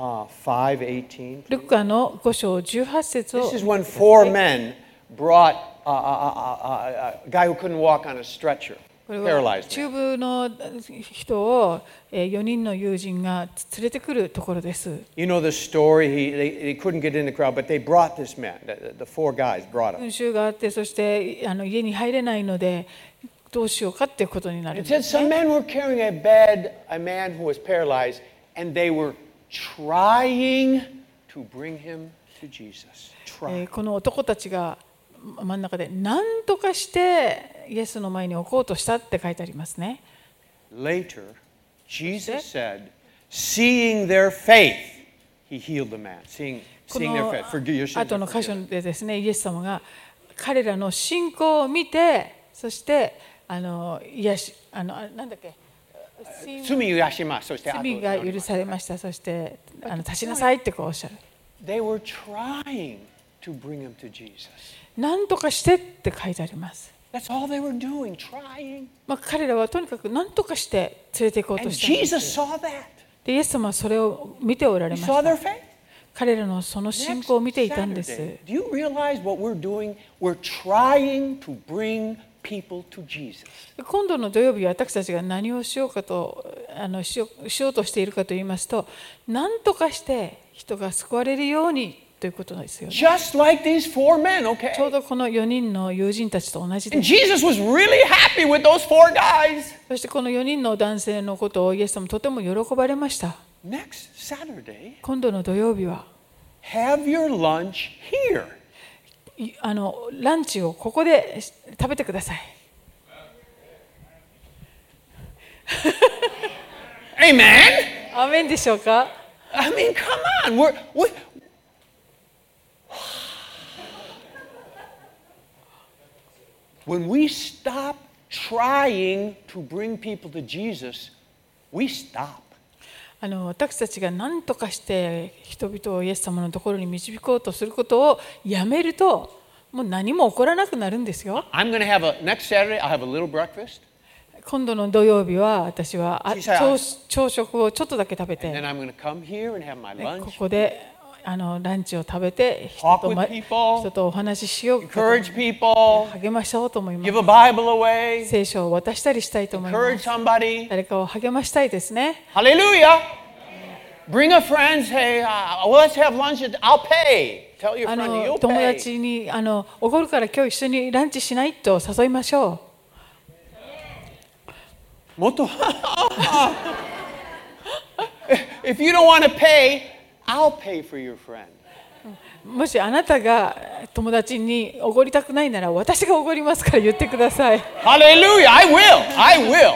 uh, 5:18. ルカの5章18節を This is when four men brought uh, uh, uh, uh, a guy who couldn't walk on a stretcher, これは paralyzed 中 man. 部の人を4人の友人が連れてくるところです。 You know the story. He, they, they couldn't get in the crowd, but they brought this man. The, the four guys brought him. 群衆があって、そしてあの家に入れないので、どうしようかっていうことになるん It で said す、 some ね。 men were carrying a bed, a man who was paralyzed, and they were trying to bring him to Jesus. この男たちが真ん中で何とかしてイエスの前に置こうとしたって書いてありますね。Later, Jesus said, seeing their faith, he healed the man. Seeing, こ seeing their の faith. Forgive your sins. 後の箇所.でですね、イエス様が彼らの信仰を見て、そしてあの癒しあのあなんだっけ罪を癒します。そして罪が許されました。そしてあの立ちなさいってこうおっしゃる。なんとかしてって書いてあります。ま彼らはとにかく何とかして連れて行こうとしてるんです。イエス様はそれを見ておられました。彼らのその信仰を見ていたんです。今度の土曜日は私たちが何をしようかとあのしようしようとしているかと言いますと何とかして人が救われるようにということですよね Just like these four men, ちょう okay? どこの4人の友人たちと同じです Jesus was really happy with those four guys. そしてこの4人の男性のことをイエス様とても喜ばれました Next Saturday, 今度の土曜日は have your lunch here. いあのランチをここで食べてください Amen. アーメンでしょうか I mean, come on. We're, we when we stop trying to bring people to Jesus, we stop. あの私たちが何とかして人々をイエス様のところに導こうとすることをやめるともう何も起こらなくなるんですよ。今度の土曜日は私は朝食をちょっとだけ食べて、ここであのランチを食べてちょっ、とお話ししようと思います。励ましようと思います。聖書を渡したりしたいと思います。誰かを励ましたいですね。ハレルヤ !Bring a friend, say, let's have lunch, I'll pay! Tell your あ friend の友.達にあのおごるから今日一緒にランチしないと誘いましょう Moto- if you don't want to pay, I'll pay for your friend. もしあなたが友達におごりたくないなら私がおごりますから言ってください。Hallelujah. I will. I will.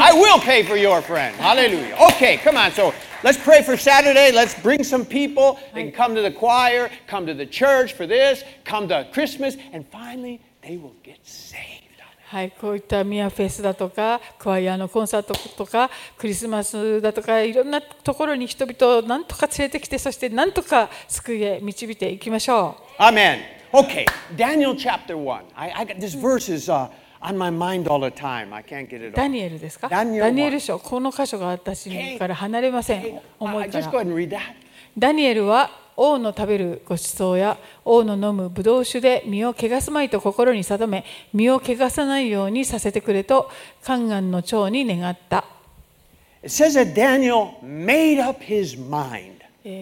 I will pay for your friend. Hallelujah. Okay, come on. So let's pray for Saturday. Let's bring some people. They can come to the choir, come to the church for this, come to Christmas, and finally they will get saved. はい、こういったミアフェスだとかクワイアのコンサートとかクリスマスだとかいろんなところに人々をなんとか連れてきてそしてなんとか救いへ導いていきましょ Amen. Okay, Daniel chapter 1. I, I got this verse is uh, ダニエルですか？ダニエル書この箇所が私から離れません。思いから。ダニエルは王の食べるご馳走や王の飲むブドウ酒で身を汚すまいと心に定め身を汚さないようにさせてくれと宦官の長に願った。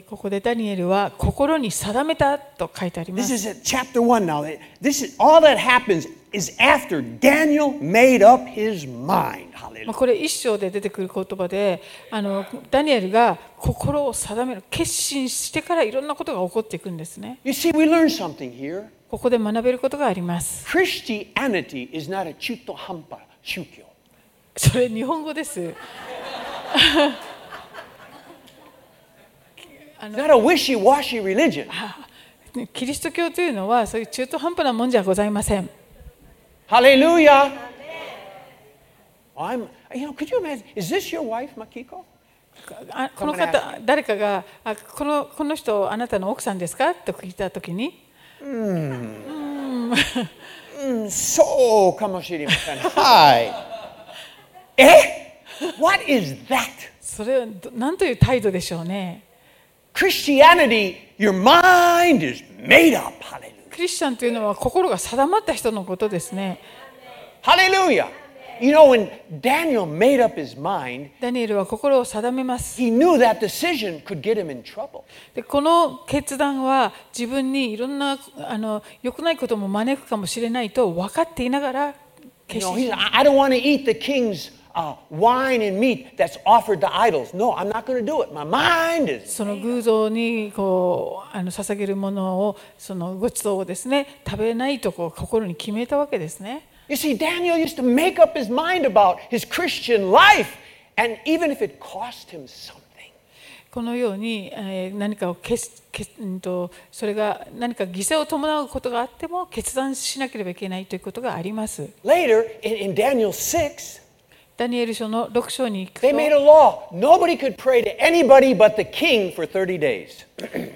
ここでダニエルは心に定めたと書いてあります。This is chapter one now. This is all that happens is after Daniel made up his mind. まあこれ一章で出てくる言葉であのダニエルが心を定める決心してからいろんなことが起こっていくんですね。ここで学べることがあります。それ日本語です。キリスト教というのはそういう中途半端なもんじゃございません。Hallelujah. I'm, you know, could you imagine? Is this your wife, Makiko? あこの方誰かがあこのこの人あなたの奥さんですかと聞いたときに Mm, so, kamoshirimasen. Hi. Eh? What is that? それはど何という態度でしょうね Christianity, your mind is made up. Hallelujah. クリスチャンというのは心が定まった人のことですね。Hallelujah. You know, when Daniel made up his mind, ダニエルは心を定めます。he knew that decision could get him in trouble. でこの決断は自分にいろんなあの良くないことも招くかもしれないと分かっていながら You 決 know, 心 he's, I I don't want to eat the king's uh, wine and meat that's offered to idols. No, I'm not going to do it. My mind is. その偶像にこうあの捧げるものをそのごちそうをですね食べないとこう心に決めたわけですね。You see, Daniel used to make up his mind about his Christian life, and even if it cost him something. このように、えー何かを決決うんとそれが何か犠牲を伴うことがあっても決断しなければいけないということがあります。Later, in, in Daniel 6, ダニエル書の6章に行くと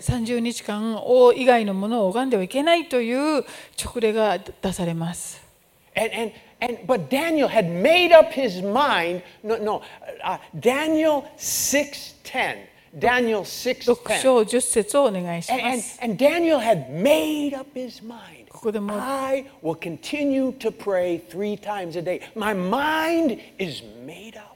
30 日間王以外のものを拝んではいけないというチョ直令が出されます。ダニエル Daniel 6 6.10. 章10節をお願いし And, ま and, す。and Daniel had made up his mind. ここでも I will continue to pray three times a day. My mind is made up.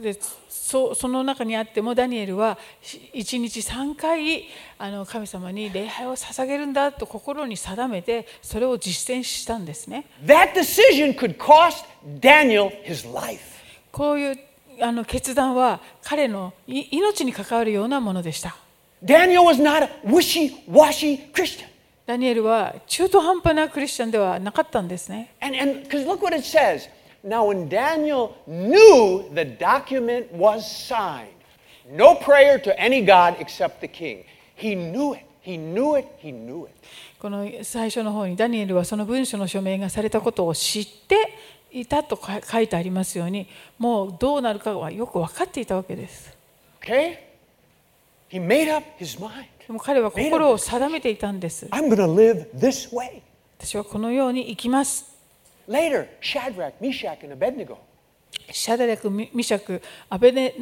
でそその中にあってもダニエルは1日3回あの神様に礼拝を捧げるんだと心に定めてそれを実践したんですね。That decision could cost Daniel his life. こういうあの決断は彼のい命に関わるようなものでした。Daniel was not a wishy-washy Christian. ダニエルは中途半端なクリスチャンではなかったんですね。And and because look what it says. Now, when Daniel knew the document was signed, no prayer to any god except the king. He knew it. He knew it. He knew it. この最初の方にダニエルはその文書の署名がされたことを知っていたとか書いてありますようにもうどうなるかはよく分かっていたわけです。Okay? He made up his mind. でも彼は心を定めていたんです。I'm going to live this way. 私はこのように生きます。Later, Shadrach, Meshach, and Abednego. シャダレク、ミミシャク、アベネ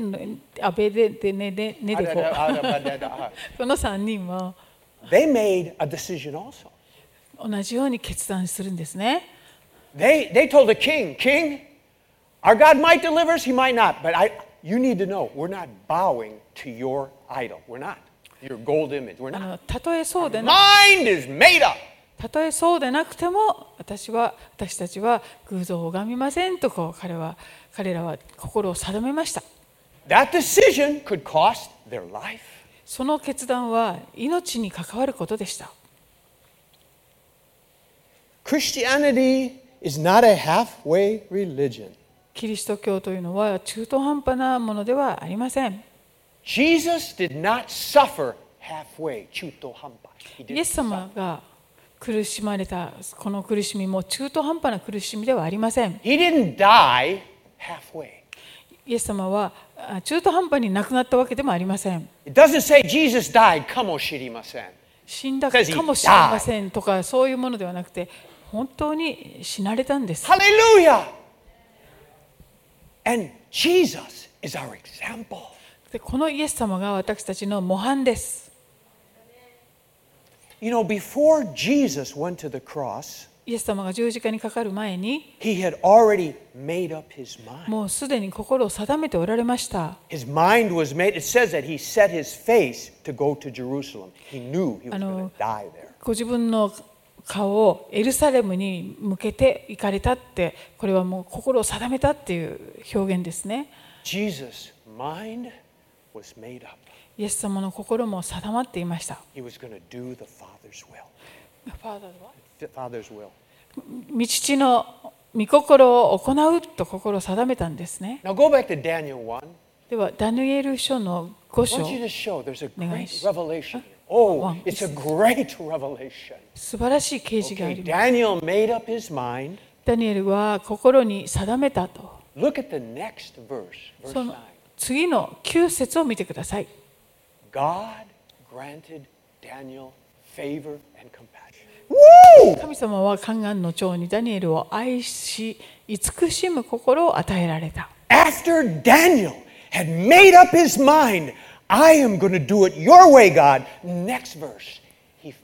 アベデデネデネデコ。この3人も They made a decision also. 同じように決断するんですね。They, they told the king, King, our God might deliver us, he might not. But I, you need to know, we're not bowing to your idol. We're not. Your gold image. We're あ not. のたとえそうでな Mind is made up. たとえそうでなくても私は私たちは偶像を拝みませんとこう彼は彼らは心を定めました。That decision could cost their life. その決断は命に関わることでした。Christianity is not a halfway religion. キリスト教というのは中途半端なものではありません。Jesus did not suffer halfway. 中途半端. He イエス様が苦しまれたこの苦しみも中途半端な苦しみではありません。He didn't die halfway. イエス様はあ中途半端に亡くなったわけでもありません。It doesn't say Jesus died. かもしれません.死んだかもしれませんとかそういうものではなくて本当に死なれたんです。Hallelujah. And Jesus is our example. でこのイエス様が私たちの模範です。You know, before Jesus went to the cross, イエス様が十字架にかかる前に he had already made up his mind. もうすでに心を定めておられました。His mind was made. It says that he set his face to go to Jerusalem. He knew he was going to die there. ご自分の顔エルサレムに向けて行かれたってこれはもう心を定めたっていう表現ですね。イエス様の心も定まっていました。He was going to 父の御心を行うと心を定めたんですね。では、ダニエル書の5章。it's 素晴らしい啓示があります。ダニエルは心に定めたと。その次の9節を見てください。神様は宦官の長にダニエルを愛し、慈しむ心を与えられた。I am going to do it your way, God. Next verse. He,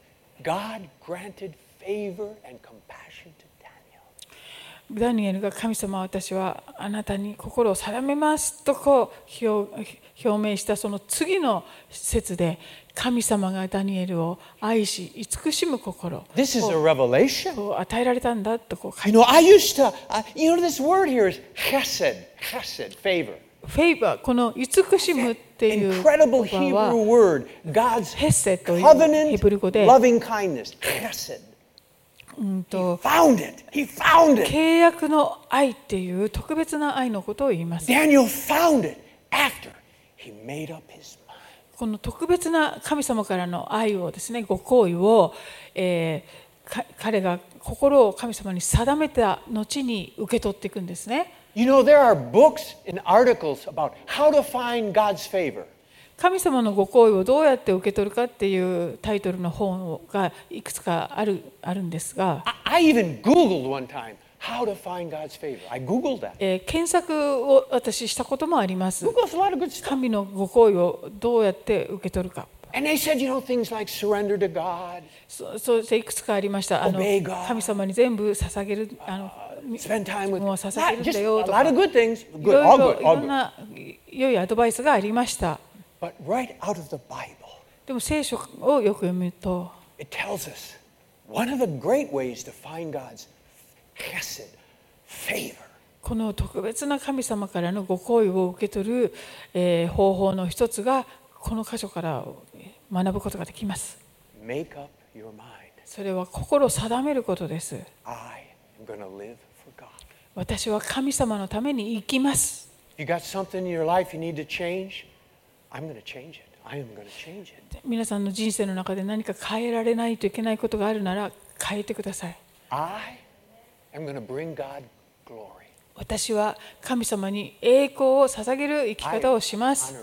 God granted favor and compassion to Daniel. ダニエルが神様私はあなたに心を定めますとこう表表明したその次の説で神様がダニエルを愛し慈しむ心 This is a revelation. を与えられたんだとこう書い You て know, I used to, uh, you know, this word here is chesed, chesed, favor. フェイバーこの慈しむという言葉ヘセというヘブル語で、契約の愛っていう特別な愛のことを言います。この特別な神様からの愛をですね、ご行為を、えー、彼が心を神様に定めた後に受け取っていくんですね。You know, there are books and articles about how to find God's favor. 神様のご好意をどうやって受け取るかっていうタイトルの本がいくつかある,あるんですが、えー、検索を私したこともあります。神のご好意をどうやって受け取るか。そうしていくつかありました。あの神様に全部捧げる。あのもうを捧てるんだよ。いろいろんな良いアドバイスがありました。でも聖書をよく読むと。この特別な神様からのご好意を受け取る方法の一つがこの箇所から学ぶことができます。それは心を定めることです。私は神様のために生きます。皆さんの人生の中で何か変えられないといけないことがあるなら変えてください。私は神様に栄光を捧げる生き方をします。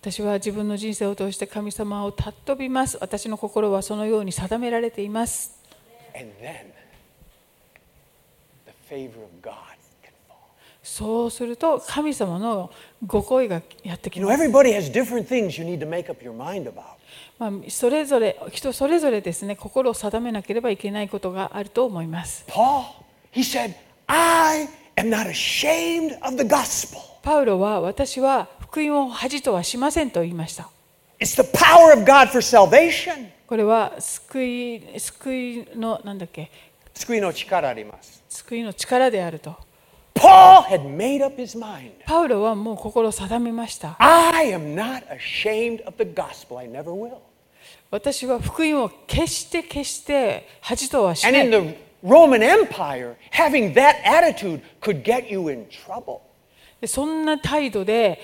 私は自分の人生を通して神様を尊びます。私の心はそのように定められています。そうすると神様のご好意がやってきます。まあ、それぞれ、人それぞれですね、心を定めなければいけないことがあると思います。パウロは私は福音を恥とはしませんと言いました。これは救い,救いの何だっけ救いの力あります。救いの力であると。パウロはもう心を定めました。私は福音を決して決して恥とはしない。そんな態度で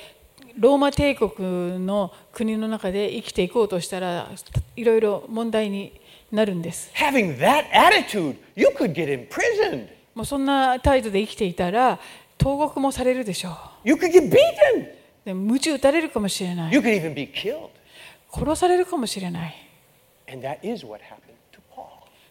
ローマ帝国の国の中で生きていこうとしたらいろいろ問題になるんです。Having that attitude, you could get imprisoned. もうそんな態度で生きていたら投獄もされるでしょう。You could get beaten. で鞭打たれるかもしれない。You could even be killed. 殺されるかもしれない。And that is what happened to Paul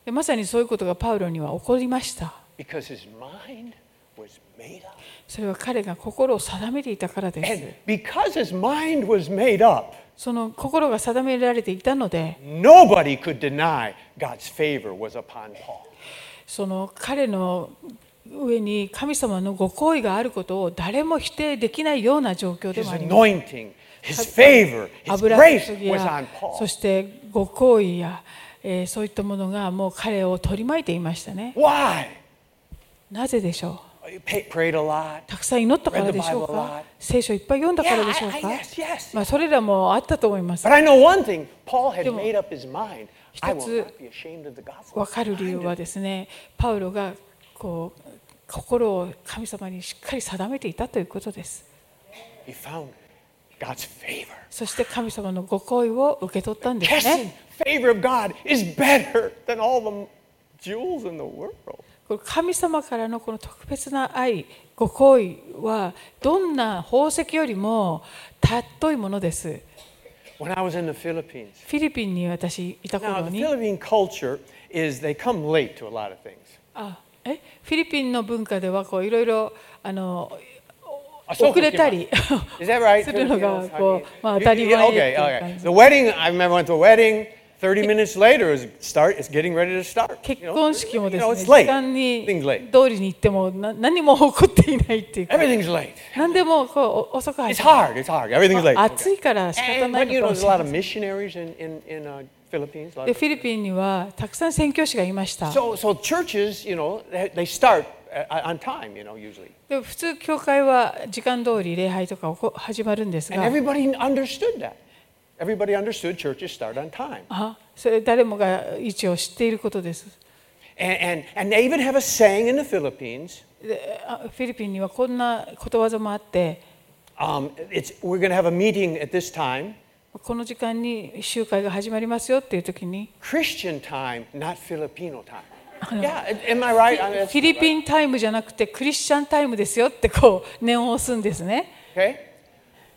でまさにそういうことがパウロには起こりました。because his mind was made up. それは彼が心を定めていたからです And。because his mind was made up, その心が定められていたので、nobody could deny God's favor was upon Paul. その彼の上に神様のご好意があることを誰も否定できないような状況でもあります。his favor, his 油 grace was や on Paul. そしてご好意や、えーそういったものがもう彼を取り巻いていましたね。Why? なぜでしょう？たくさん祈ったからでしょうか？聖書いっぱい読んだからでしょうか？まそれらもあったと思います。でも一つ分かる理由はですね、パウロがこう心を神様にしっかり定めていたということです。そして神様のご厚意を受け取ったんですね。神様からのこの特別な愛ご恋はどんな宝石よりもたっといものです。フィリピンに私いた頃に。フィリピンフィリピンの文化ではいろいろ遅れたり するのがこう、当たり前です。Okay, okay. 30 minutes later, it's start. It's getting ready to start. 結 You know, 婚式も you で know, す it's ね、時 late. 間に.通りに行ってもな何も起こっていないっていうか、Everything's late. 何でもこうお遅く入っ It's て hard. It's hard. Everything's late. 暑.いから仕方 And, ない but you の know, かも there's し a れ lot な of い。missionaries in, in, in uh, でフィリピンにはたくさん宣教師がいました。So, so churches, you know, they, start uh, on time, you know, usually. で普通教会は時間通り礼拝とか始まるんです And が、everybody understood that. Everybody understood churches start on time. それ誰もが一応知っていることです。フィリピンにはこんなことわざもあって、この時間に集会が始まりますよっいう時に、フィリピンタイムじゃなくて、クリスチャンタイムですよってこう念を押すんですね。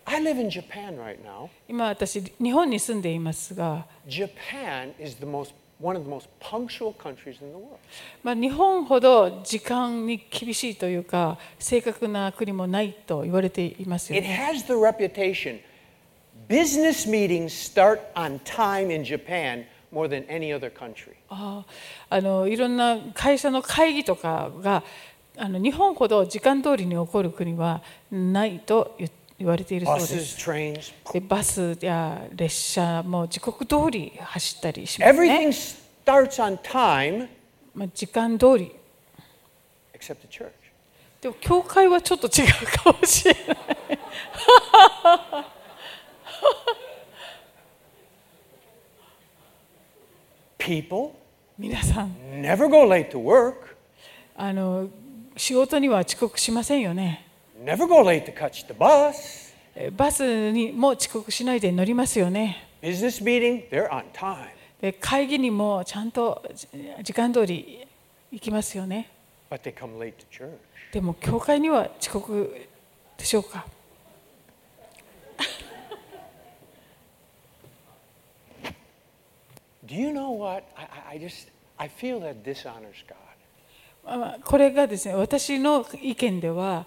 I live in Japan right now. 今私日本に住んでいますが、Japan is the most, one of the most punctual countries in the world. まあ、日本ほど時間に厳しいというか正確な国もないと言われていますよ It ね。has the reputation. Business meetings start on time in Japan more than any other country. ああのいろんな会社の会議とかがあの日本ほど時間通りに起こる国はないと言言われているそうです。でバスや列車も時刻通り走ったりしますね。まあ時間通り。でも教会はちょっと違うかもしれない。皆さん、あの仕事には遅刻しませんよね。Never go late to catch the bus. えバスにも遅刻しないで乗りますよね。Business meeting, they're on time. で会議にもちゃんとじ時間通り行きますよね。But they come late to church. でも教会には遅刻でしょうか Do you know what? I, I- just, I feel that dishonors God. これがですね私の意見では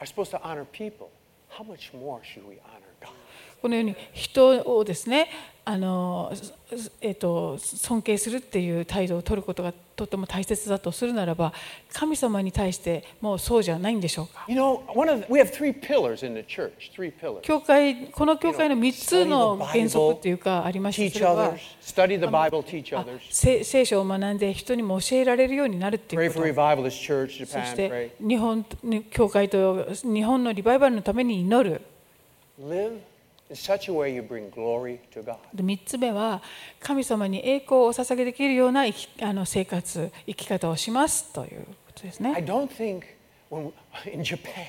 are supposed to honor people, how much more should we honor? このように人をですねあの、えっと尊敬するっていう態度を取ることがとても大切だとするならば神様に対してもうそうじゃないんでしょうか You know, church. 教会この教会の3つの原則っていうかありましてそれは.聖聖書を学んで人にも教えられるようになるっていうことそ.し.て日本教会と日本のリバイバルのために祈る Live in such a way you bring glory to God. で3つ目は神様に栄光をお捧げできるような生きあの生活生き方をしますということです I ね。don't think when in Japan,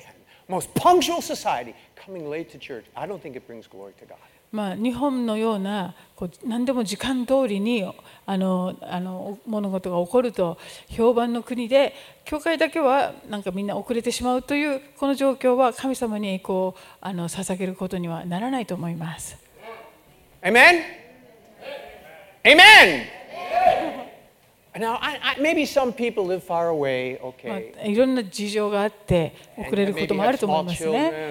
most punctual society, coming late to church, I don't think it brings glory to God. まあ、日本のようなこう何でも時間通りにあのあの物事が起こると評判の国で教会だけはなんかみんな遅れてしまうというこの状況は神様にこうあの捧げることにはならないと思います。Amen? Amen! Now, I, maybe some people live far away, いろんな事情があって遅れることもあると思いますね。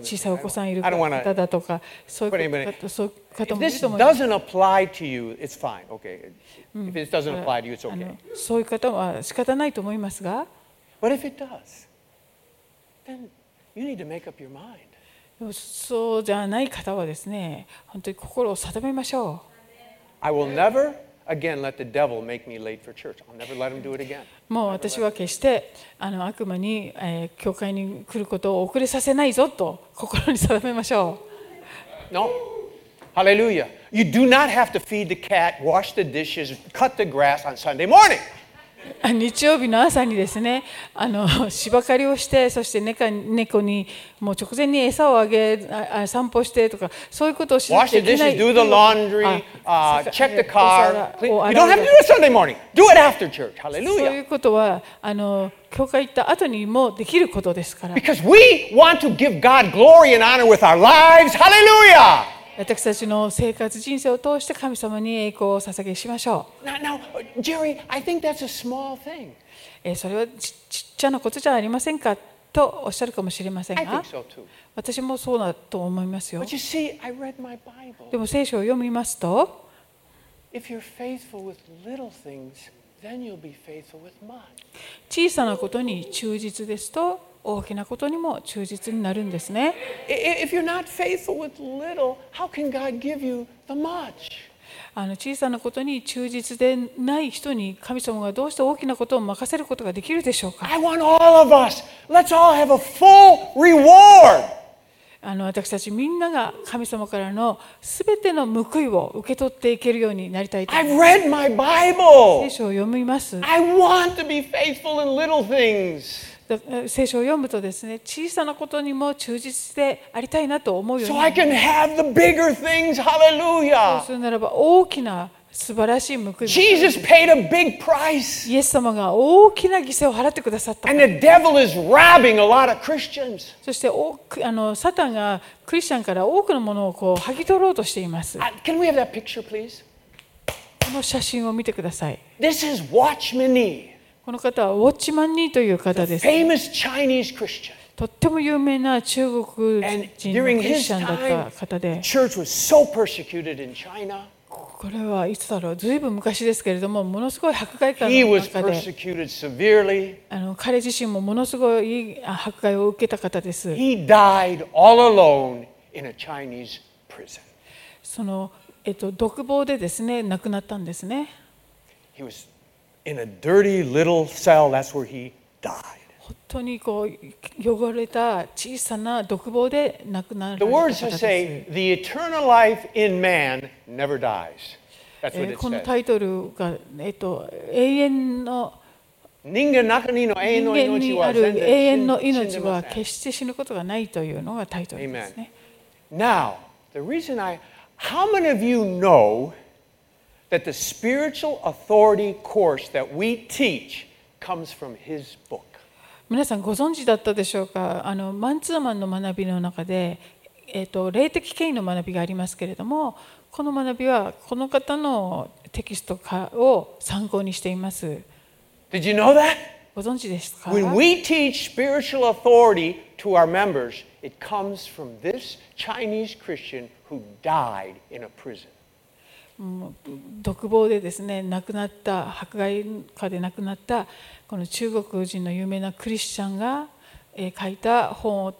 小さいお子さんいる方だとか、そういうると思います。そういう方も、そういう方は仕方ないと思いますが。でもそうじゃない方はですね、本当に心を定めましょう。Again let the devil make me late for church. I'll never let him do it again. うもう私は決してあの悪魔に、えー教会に来ることを遅れさせないぞと心に定めましょ No. Hallelujah. You do not have to feed the cat, wash the dishes, cut the grass on Sunday morning. 日曜日の朝にですねあの芝刈りをしてそして猫猫にもう直前に餌をあげああ散歩してとかそういうことをしな Wash き the ゃいけな dishes, い do the laundry, あ uh, check the お car. You 洗 don't う have to do it Sunday morning. Do it after church. そうい Hallelujah. うことはあの教会行った後にもできることですから Because we want to give God glory and honor with our lives. Hallelujah. 私たちの生活人生を通して神様に栄光を捧げしましょう。えそれはち,っちゃなことじゃありませんかとおっしゃるかもしれませんが、私もそうだと思いますよ。でも聖書を読みますと、小さなことに忠実ですと、大きなことにも忠実になるんですね。小さなことに忠実でない人に神様がどうして大きなことを任せることができるでしょうか？あの私たちみんなが神様からのすべての報いを受け取っていけるようになりたい。聖書を読みます。聖書を読むとですね、小さなことにも忠実でありたいなと思うようにります。そうるならば大きな素晴らしい報い。イエス様が大きな犠牲を払ってくださった。そしてあの、サタンがクリスチャンから多くのものをこう剥ぎ取ろうとしています。この写真を見てください。This is watch me この方はウォッチマンニーという方です。とっても有名な中国人クリスチャンだった方で。これはいつだろう？ずいぶん昔ですけれども、ものすごい迫害感の中であの彼自身もものすごい迫害を受けた方です。その、えっと、独房でですね、亡くなったんですね。In a dirty little cell. That's where he died. 本当にこう汚れた小さな独房で亡くなられ The た方 words です。say, the eternal life in man never dies. That's え what ー it この says. タイトルが、えっと、永遠の人間の中にの永遠人の間にある命は全然永遠の命は死んでません決して死ぬことがないというのがタイトルですね。Now, the reason I, how many of you know that the spiritual authority course that we teach comes from his book? 皆さんご存知だったでしょうかあのマンツーマンの学びの中で、えー、と霊的権威の学びがありますけれどもこの学びはこの方のテキストかを参考にしています Did you know that? ご存知ですか When we teach spiritual authority to our members, it comes from this Chinese Christian who died in a prison. 独房でですね亡くなった迫害下で亡くなったこの中国人の有名なクリスチャンがえー書いた本を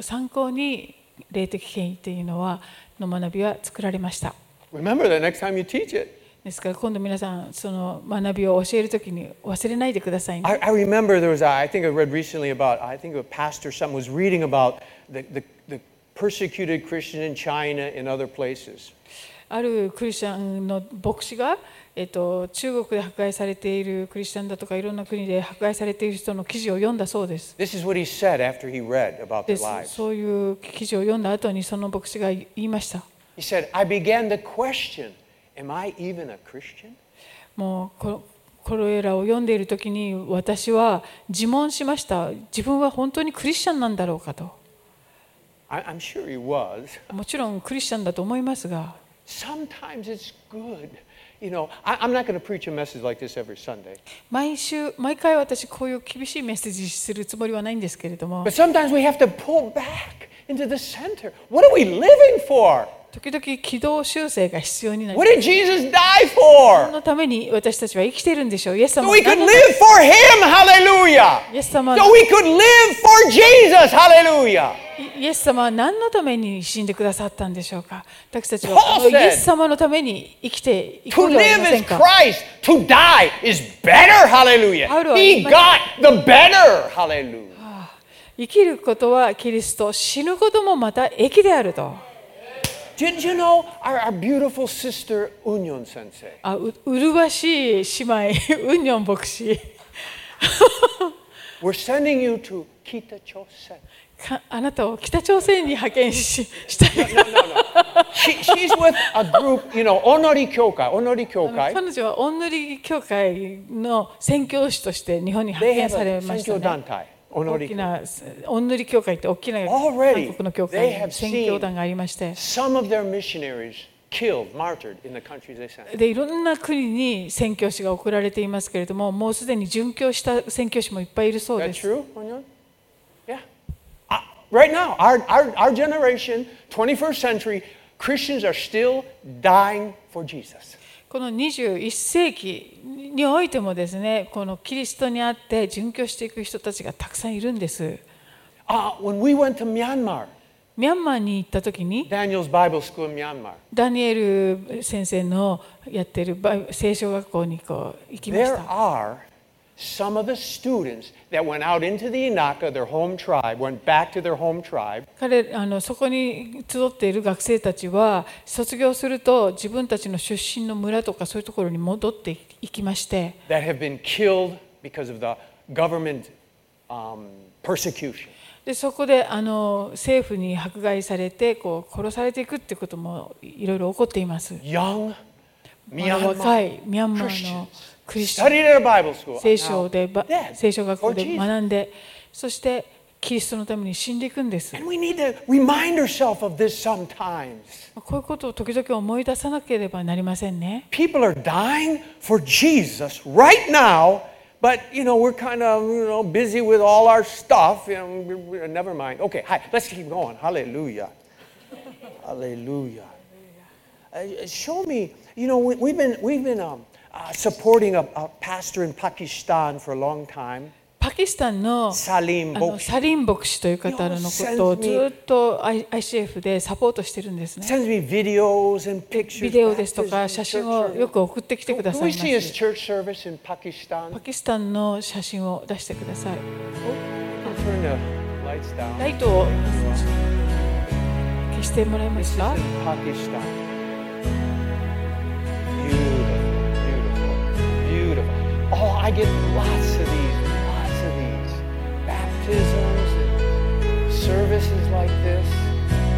参考に霊的権威というのはの学びは作られました。Remember that next time you teach it. ですから今度皆さんその学びを教えるときに忘れないでくださいね。I, I remember there was, a, I think I read recently about, I think a pastor, someone was reading about the, the, the persecuted Christian in China and other places. あるクリスチャンの牧師が、えっと、中国で迫害されているクリスチャンだとかいろんな国で迫害されている人の記事を読んだそうです。This is what he said after he read about で their lives. そういう記事を読んだ後にその牧師が言いました。He said, I began to question, am I even a Christian? もうここれらを読んでいる時に私は自問しました。自分は本当にクリスチャンなんだろうかと。I, I'm sure he was. もちろんクリスチャンだと思いますが、Sometimes it's good. You know, I, I'm not going to preach a message like this every Sunday. 毎週毎回私こういう厳しいメッセージするつもりはないんですけれども But sometimes we have to pull back into the center. What are we living for? 時々軌道修正が必要になり What did Jesus die 何 for? のために私たちは生きているんでしょうイエス So 様は we could live for Him. Hallelujah. イエス様 So we could live for Jesus. Hallelujah. イエス様は何のために死んでくださったんでしょうか私たちはこのイエス様のために生きていこ To うではあり live ませ is んか Christ. To die is better. Hallelujah. He got the better. Hallelujah. 生きることはキリスト死ぬこともまた益であると Did you know our, our beautiful sister Unyon sensei? あう麗しい姉妹ウンニョン牧師 We're sending you to Kita Chosen. かあなたを北朝鮮に派遣ししたい No, no, no. She, she's with a group, you know, Onori Kyokai. Onori Kyokai. 彼女はオンヌリ教会の宣教師として日本に派遣されましたね。Dantai. 大きなお祈り教会って大きな韓国の教会で宣教団がありましていろんな国に宣教師が送られていますけれどももうすでに殉教した宣教師もいっぱいいるそうです。yeah。yeah yeah この21世紀においてもですね、このキリストにあって殉教していく人たちがたくさんいるんです。Uh, when we went to Myanmar, ミャンマーに行った時に、Daniel's Bible School in Myanmar, ダニエル先生のやってる聖書学校にこう行きまし there た。Some of the students that went out into the Inaka, their home tribe, went back to their home tribe, 彼あのそこに集っている学生たちは卒業すると自分たちの出身の村とかそういうところに戻っていきまして that have been killed because of the government um, persecution. でそこであの政府に迫害されてこう殺されていくっていうこともいろいろ起こっています。Young まだ若いミャンマー Christians のクリスチャン studied at a Bible school. 聖書で now ば dead 聖書学校 for で Jesus. 学んでそしてキリストのために死んでいくんです。 And we need to remind ourselves of this sometimes. こういうことを時々思い出さなければなりませんね。 People are dying for Jesus right now, but you know we're kind of you know busy with all our stuff. You know, we're, we're- never mind. Okay, hi, let's keep going. Hallelujah, Hallelujah. Uh, show me. You know we, we've been we've been um, uh, supporting a, a pastor in スタンパキスタンの,サリ,ンサリン牧師という方のことをずっと ICF でサポートしてるんですね。ビデオですとか写真をよく送ってきてください。パキスタンの写真を出してください。ライト消してもらえますか？Oh, I get lots of these, lots of these. Baptisms and services like this.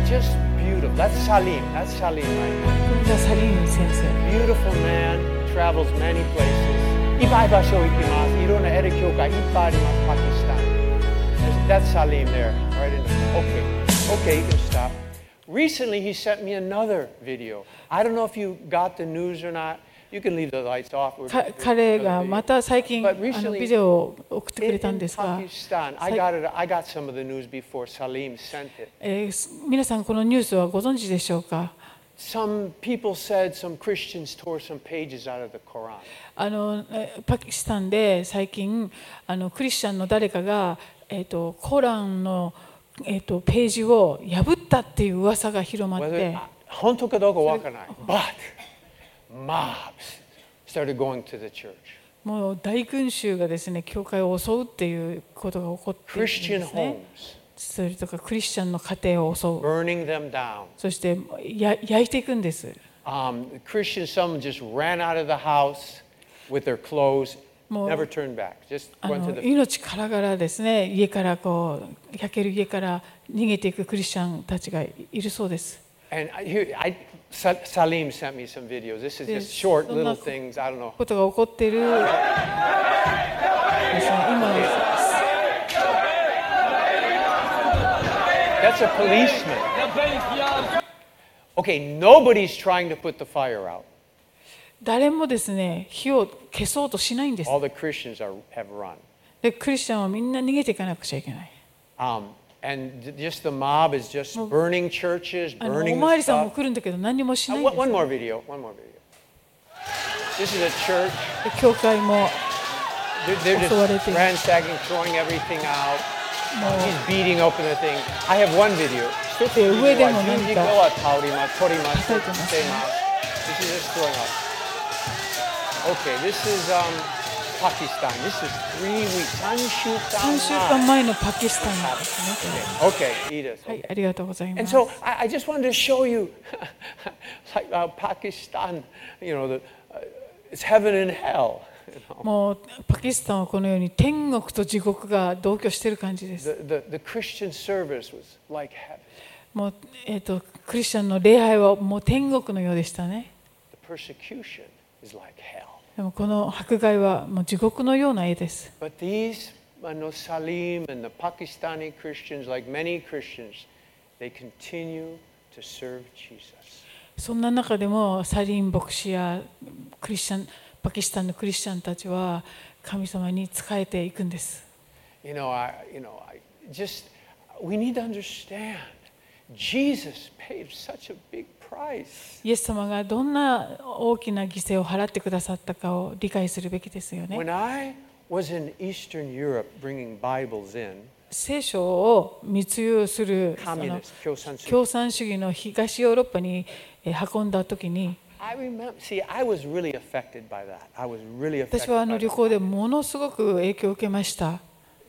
Just beautiful. That's Salim. That's Salim right now. これがサリン先生。Beautiful man, travels many places. いっぱい場所行きます。いろんなエレ教会いっぱいあります、パキスタン。There's- That's Salim there, right in the Okay, okay, you can stop. Recently, he sent me another video. I don't know if you got the news or not. 彼がまた最近あのビデオを送ってくれたんですが、皆さん、このニュースはご存知でしょうか？あのパキスタンで最近あのクリスチャンの誰かが、えー、とコーランの、えー、とページを破ったっていう噂が広まって。本当かどうかわからない。Mobs started going to the church. もう大群衆がですね教会を襲うっていうことが起こっているんで Christian すね homes それとかクリスチャンの家庭を襲う burning them down. そしてや焼いていくんです Um, Christians, some just ran out of the house with their clothes, Mo- never turned back. Just あ went to の the 命からがらですね家からこう焼ける家から逃げていくクリスチャンたちがいるそうです And I, here, I, Salim sent me some videos. This is Yes. just short So little now- things. I don't know. ことが起こっているですね今 That's a policeman. Okay, nobody's trying to put the fire out. 誰もですね火を消そうとしないんです All the Christians are, have run. でクリスチャンはみんな逃げていかなくちゃいけない Um, and th- just the mob is just burning churches, あのお burning まわ the りさんも stuff. 来るんだけど何もし Uh, ないん one, です one more video. One more video. This is a church. で教会も They're, they're just 襲われている。 ransacking, throwing everything out. もう He's beating open the thing. I have one video. で上でも何か This 叩いてますね is just throwing up. Okay, this is um, パキスタン。This is three weeks. 3週間前のパキスタンですね。です。はい、ありがとうございます。もうパキスタンはこのように天国と地獄が同居している感じです。もう、えー、とクリスチャンの礼拝はもう天国のようでしたね。でもこの迫害はもう地獄のような絵です。そんな中でもサリン牧師やクリスチャンパキスタンのクリスチャンたちは神様に仕えていくんです。イエス様がどんな大きな犠牲を払ってくださったかを理解するべきですよね。聖書を密輸する共産主義の東ヨーロッパに運んだときに私はあの旅行でものすごく影響を受けました。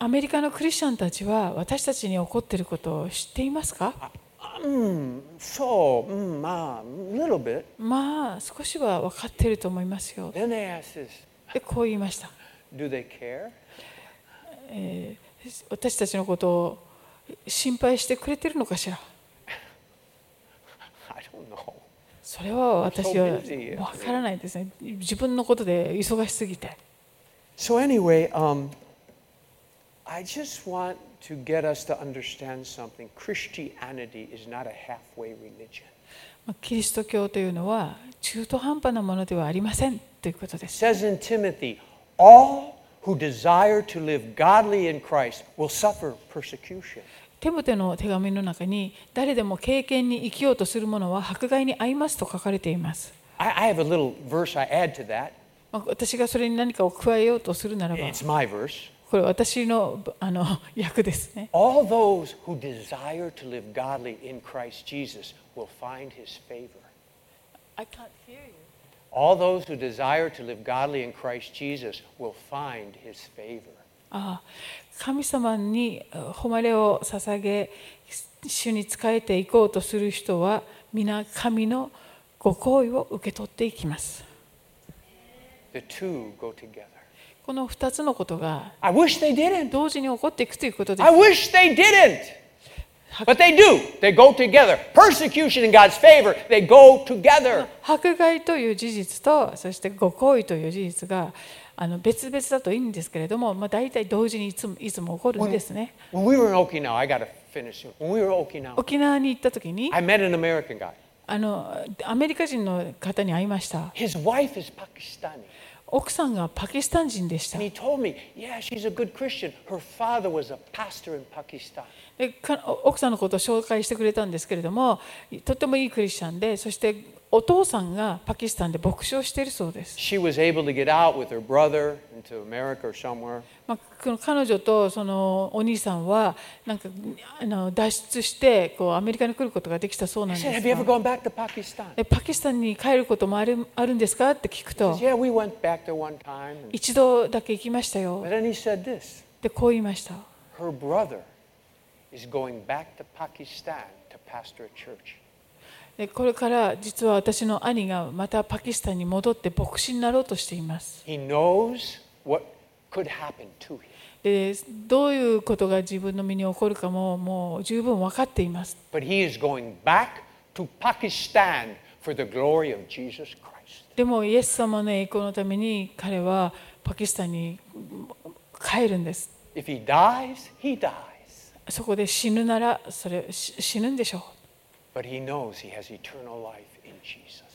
アメリカのクリスチャンたちは私たちに起こっていることを知っていますか？Mm, so, mm, ma, a little bit. まあ少しは分かっていると思いますよ。Then they asked this でこう言いました。Do they care? 私たちのことを心配してくれてるのかしら？I don't know. それは私は.分からないですね。自分のことで忙しすぎて。So, anyway, um, I just want to get us to understand something. Christianity is not a halfway religion. まあキリスト教というのは中途半端なものではありませんということで It す。 says in Timothy, all who desire to live godly in Christ will suffer persecution. テモテの手紙の中に誰でも経験に生きようとする者は迫害に遭いますと書かれています。 I, I have a little verse I add to that. まあ、私がそれに何かを加えようとするならば It's my verse. これ私のあの役ですね。All those who desire to live godly in Christ Jesus will find his favor. All those who desire to live godly in Christ Jesus will find his favor. ああ神様にあ誉れを捧げ主に仕えていこうとする人は皆神のご好意を受け取っていきます。The two go together. この2つのことが I wish they didn't. 同時に起こっていくということで I wish they didn't. But they do. They go together. Persecution in God's favor, they go together. 迫害という事実とそしてご好意という事実があの別々だといいんですけれども、まあ、大体同時にいつもいつも起こるんですね。When we were in Okinawa, I got to finish soon. When we were in Okinawa, 沖縄に行った時に I met an American guy. あのアメリカ人の方に会いました。His wife is Pakistani. 奥さんがパキスタン人でした。奥さんのこと紹介してくれたんですけれども、とてもいいクリスチャンで、そしてお父さんがパキスタンで牧師をしているそうです。まあ、この彼女とそのお兄さんはなんかあの脱出してこうアメリカに来ることができたそうなんですが。えパキスタンに帰ることもある,あるんですかって聞くと、一度だけ行きましたよ。で、こう言いました。これから実は私の兄がまたパキスタンに戻って牧師になろうとしています。でどういうことが自分の身に起こるかももう十分分かっています。でも、イエス様の栄光のために彼はパキスタンに帰るんです。そこで死ぬならそれ死ぬんでしょう。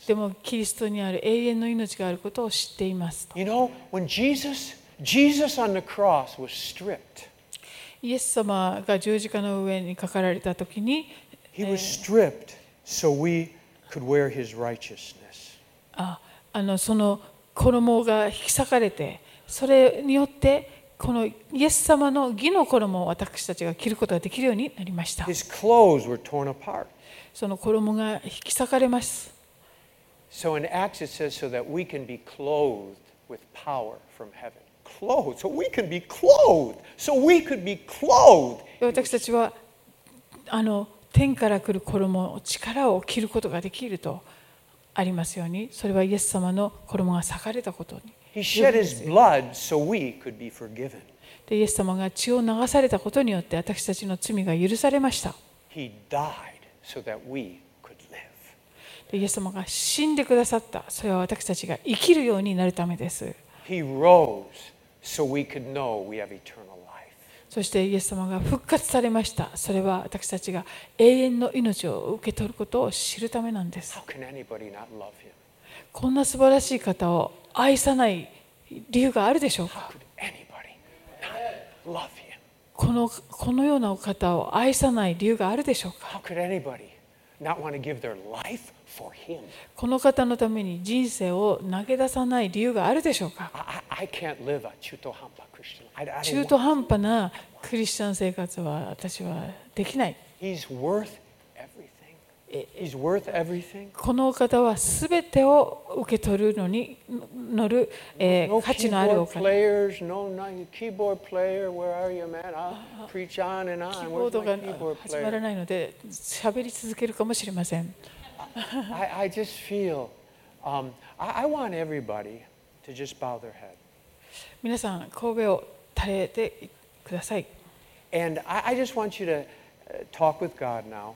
でもキリストにある永遠の命があることを知っています You know, when Jesus, Jesus on the cross was stripped, イエス様が十字架の上にかかられた時に He was stripped so we could wear his righteousness. ああのその衣が引き裂かれてそれによってこのイエス様の義の衣を私たちが着ることができるようになりました His clothes were torn apart. その衣が引き裂かれます So in Acts it says, so that we can be clothed with power from heaven. Clothed. So we can be clothed. So we could be clothed. 私たちはあの天から来る衣力を着ることができるとありますようにそれはイエス様の衣が裂かれたことに He shed his blood so we could be forgiven. でイエス様が血を流されたことによって私たちの罪が許されました He died so that we could live. でイエス様が死んでくださったそれは私たちが生きるようになるためです He rose so we could know we have eternal life. そしてイエス様が復活されましたそれは私たちが永遠の命を受け取ることを知るためなんです How can anybody not love him? こんな素晴らしい方を愛さない理由があるでしょうか？Could anybody not love him? この,ようなお方を愛さない理由があるでしょうか？この方のために人生を投げ出さない理由があるでしょうか？中途半端なクリスチャン生活は私はできない。このお方はすべてを受け取るのに乗る、えー、価値のあるお方キーボードが始まらないので喋り続けるかもしれません。皆さん、神戸を垂れてください。And I, I just want you to talk with God now.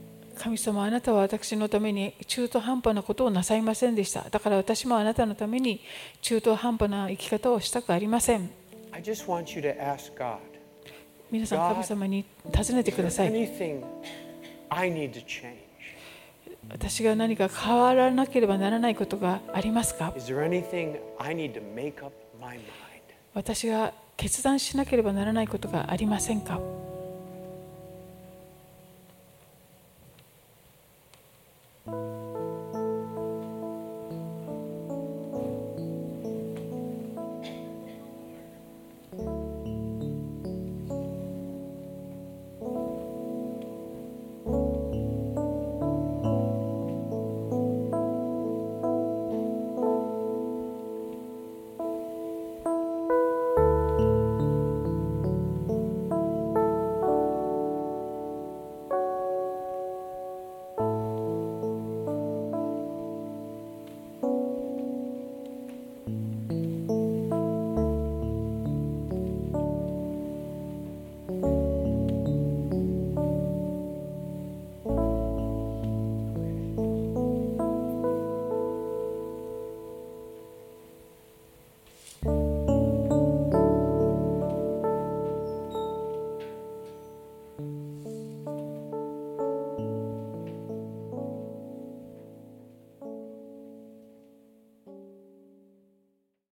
神様あなたは私のために中途半端なことをなさいませんでした。だから私もあなたのために中途半端な生き方をしたくありません。I just want you to ask God, 皆さん神様に尋ねてください。anything I need to change? 私が何か変わらなければならないことがありますか？Is there anything I need to make up my mind? 私が決断しなければならないことがありませんか？